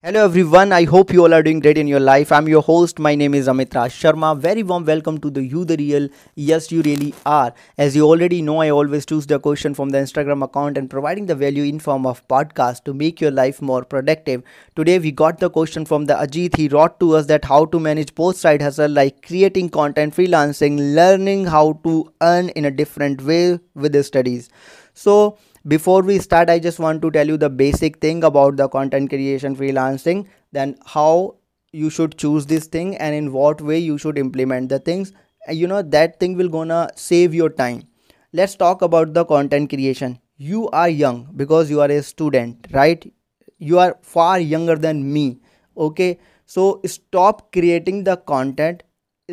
Hello everyone, I hope you all are doing great in your life. I'm your host. My name is Amit Raj Sharma. Very warm welcome to the You the Real. Yes, you really are. As you already know, I always choose the question from the Instagram account and providing the value in form of podcast to make your life more productive. Today we got the question from the Ajit. He wrote to us that how to manage both side hustle like creating content, freelancing, learning how to earn in a different way with the studies. So before we start i just want to tell you the basic thing about the content creation freelancing then how you should choose this thing and in what way you should implement the things. You know that thing will gonna save your time. Let's talk about the content creation. You are young because you are a student right? You are far younger than me okay? So stop creating the content.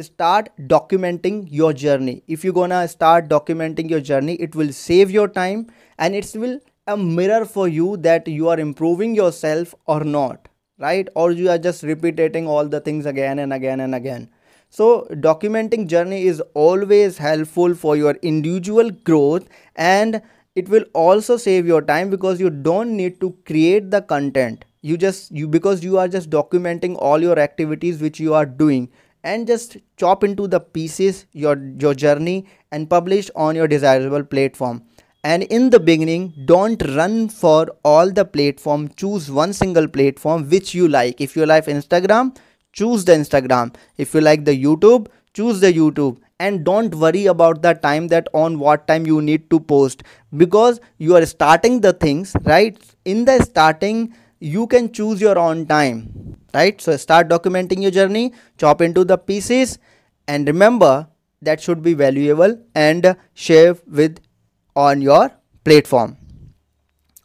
Start documenting your journey. If you're gonna start documenting your journey it will save your time and it will a mirror for you that you are improving yourself or not right? Or you are just repeating all the things again and again and again. So documenting journey is always helpful for your individual growth and it will also save your time because you don't need to create the content. You just you because you are just documenting all your activities which you are doing and just chop into the pieces your your journey and publish on your desirable platform and in the beginning don't run for all the platform. Choose one single platform which you like. If you like instagram choose the instagram. If you like the youtube choose the youtube. And don't worry about the time that on what time you need to post. Because you are starting the things right? In the starting you can choose your own time right? So start documenting your journey chop into the pieces. And remember that should be valuable and share with on your platform.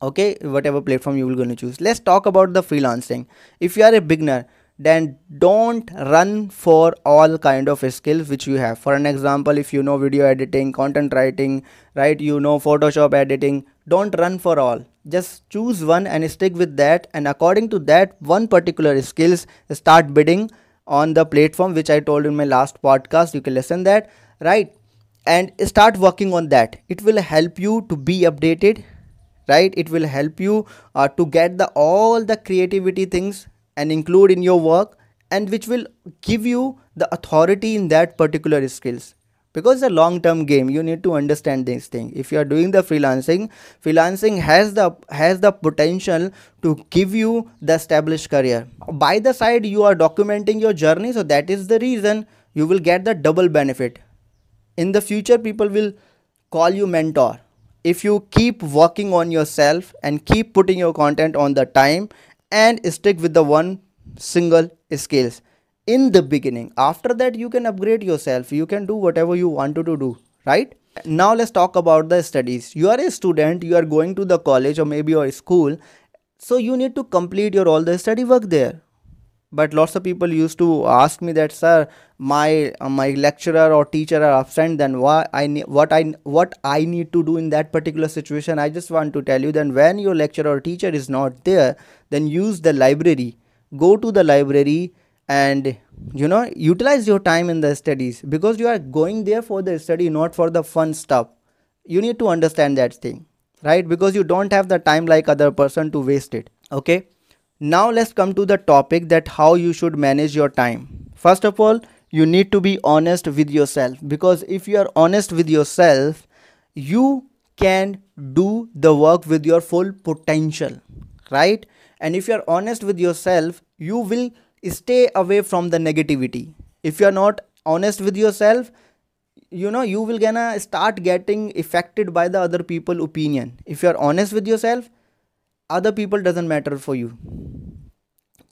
Okay whatever platform you will going to choose. Let's talk about the freelancing. If you are a beginner then don't run for all kind of skills which you have. For an example if you know video editing content writing right you know photoshop editing don't run for all. Just choose one and stick with that and according to that one particular skills start bidding on the platform which i told in my last podcast. You can listen that. Right and start working on that. It will help you to be updated right? It will help you uh, to get the all the creativity things and include in your work and which will give you the authority in that particular skills. Because it's a long term game you need to understand this thing. If you are doing the freelancing freelancing has the has the potential to give you the established career. By the side you are documenting your journey so that is the reason you will get the double benefit in the future people will call you mentor. If you keep working on yourself and keep putting your content on the time and stick with the one single skills. In the beginning after that you can upgrade yourself. You can do whatever you want to do right? Now let's talk about the studies. You are a student you are going to the college or maybe your school so you need to complete your all the study work there but lots of people used to ask me that sir my uh, my lecturer or teacher are absent then why i need what i what i need to do in that particular situation? I just want to tell you then when your lecturer or teacher is not there then use the library. Go to the library and you know utilize your time in the studies because you are going there for the study not for the fun stuff. You need to understand that thing right? Because you don't have the time like other person to waste it okay now let's come to the topic that how you should manage your time. First of all you need to be honest with yourself because if you are honest with yourself you can do the work with your full potential right? And if you are honest with yourself you will stay away from the negativity. If you are not honest with yourself you know you will gonna start getting affected by the other people opinion. If you are honest with yourself other people doesn't matter for you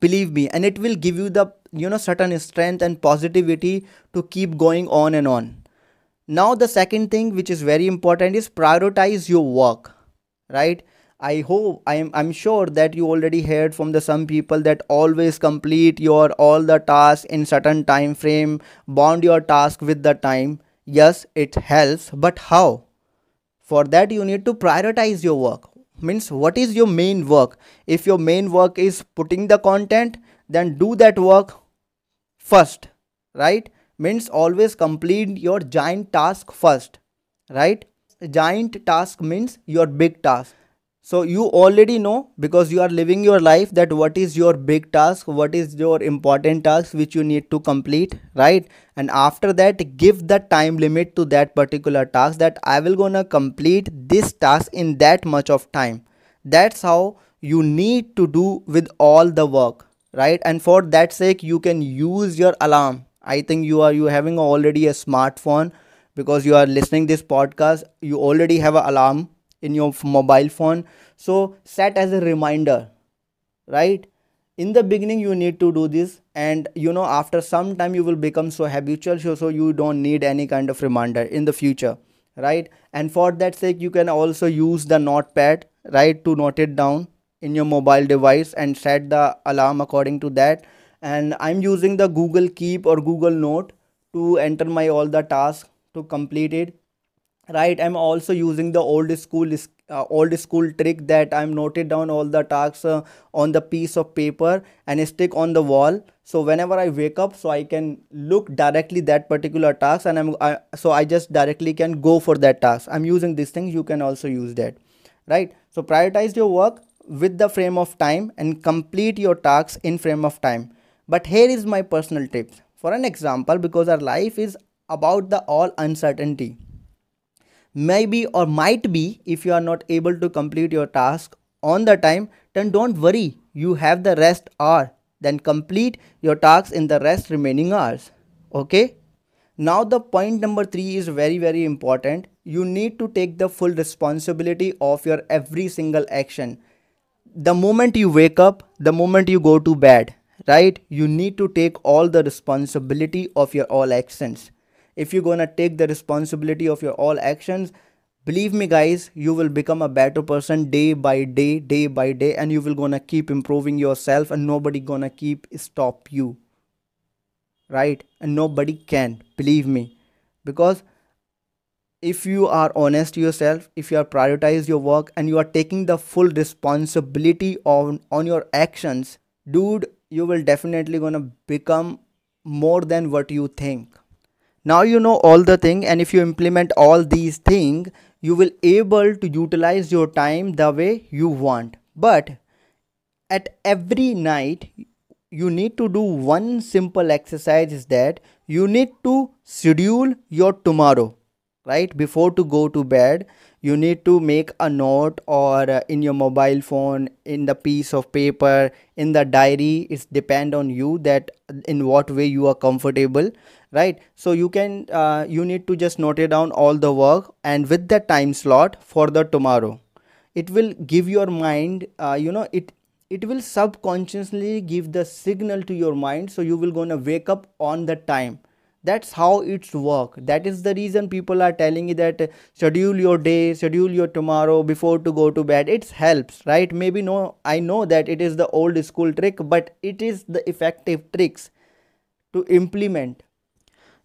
believe me and it will give you the you know certain strength and positivity to keep going on and on now the second thing which is very important is prioritize your work right I hope I'm I'm sure that you already heard from the some people that always complete your all the tasks in certain time frame, bond your task with the time. Yes, it helps, but how? For that you need to prioritize your work. Means what is your main work? If your main work is putting the content, then do that work first, right? Means always complete your giant task first, right? Giant task means your big task so you already know because you are living your life that what is your big task what is your important task which you need to complete right? And after that give the time limit to that particular task that i will gonna complete this task in that much of time. That's how you need to do with all the work right? And for that sake you can use your alarm. I think you are you having already a smartphone because you are listening this podcast. You already have an alarm in your mobile phone. So set as a reminder right? In the beginning you need to do this and you know after some time you will become so habitual so, so you don't need any kind of reminder in the future right? And for that sake you can also use the notepad right to note it down in your mobile device and set the alarm according to that. And i'm using the google keep or google note to enter my all the tasks to complete it right i'm also using the old school uh, old school trick that i'm noted down all the tasks uh, on the piece of paper and stick on the wall. So whenever i wake up so i can look directly that particular task and i'm I, so i just directly can go for that task. I'm using this thing you can also use that. Right so prioritize your work with the frame of time and complete your tasks in frame of time. But here is my personal tips. For an example because our life is about the all uncertainty maybe or might be if you are not able to complete your task on the time then don't worry. You have the rest hour. Then complete your tasks in the rest remaining hours. Okay? Now the point number 3 is very very important. You need to take the full responsibility of your every single action. The moment you wake up the moment you go to bed right? You need to take all the responsibility of your all actions if you're gonna take the responsibility of your all actions believe me guys you will become a better person day by day day by day and you will gonna keep improving yourself and nobody gonna keep stop you. Right? And nobody can believe me. Because if you are honest yourself if you are prioritize your work and you are taking the full responsibility on on your actions dude you will definitely gonna become more than what you think now you know all the thing and if you implement all these things you will able to utilize your time the way you want. But at every night you need to do one simple exercise is that you need to schedule your tomorrow right? Before to go to bed you need to make a note or uh, in your mobile phone in the piece of paper in the diary it's depend on you that in what way you are comfortable right? So you can uh, you need to just note it down all the work and with the time slot for the tomorrow. It will give your mind uh, you know it it will subconsciously give the signal to your mind so you will gonna wake up on the time that's how it's work. That is the reason people are telling you that schedule your day schedule your tomorrow before to go to bed. It helps right? Maybe no i know that it is the old school trick but it is the effective tricks to implement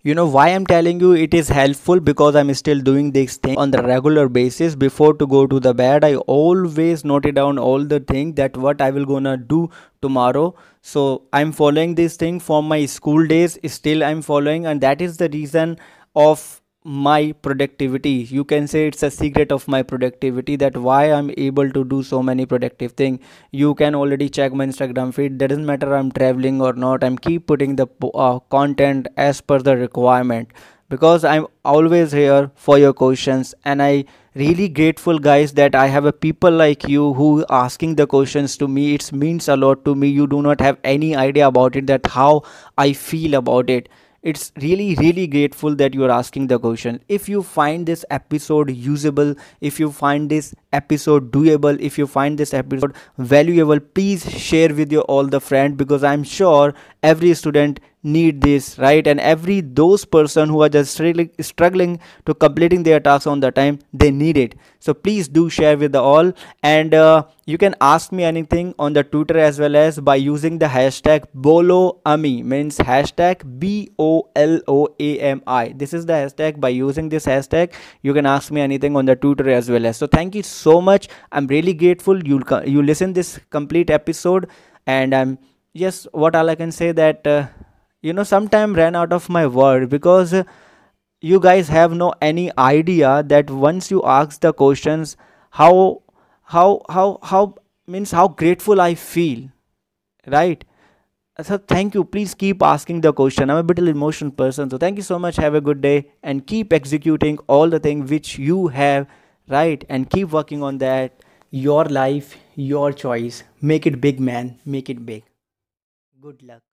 you know why i'm telling you it is helpful? Because i'm still doing this thing on the regular basis. Before to go to the bed i always note down all the thing that what i will gonna do tomorrow. So i'm following this thing from my school days. Still i'm following and that is the reason of my productivity. You can say it's a secret of my productivity that why i'm able to do so many productive thing. You can already check my instagram feed. Doesn't matter i'm traveling or not. I'm keep putting the uh, content as per the requirement. Because i'm always here for your questions and i really grateful guys that i have a people like you who asking the questions to me. It means a lot to me. You do not have any idea about it that how i feel about it it's really really grateful that you are asking the question. If you find this episode usable if you find this episode doable. If you find this episode valuable please share with your all the friend because i'm sure every student need this right? And every those person who are just struggling, struggling to completing their tasks on the time they need it. So please do share with the all. And uh, you can ask me anything on the twitter as well as by using the hashtag bolo ami means hashtag b-o-l-o-a-m-i this is the hashtag. By using this hashtag you can ask me anything on the twitter as well as. So thank you so so much. I'm really grateful. You'll you listen this complete episode. And i'm just what all i can say that uh, you know sometime ran out of my word because uh, you guys have no any idea that once you ask the questions how how how how means how grateful i feel right? So thank you. Please keep asking the question. I'm a bit of emotional person so thank you so much. Have a good day and keep executing all the thing which you have right? And keep working on that. Your life, your choice. Make it big, man. Make it big. Good luck.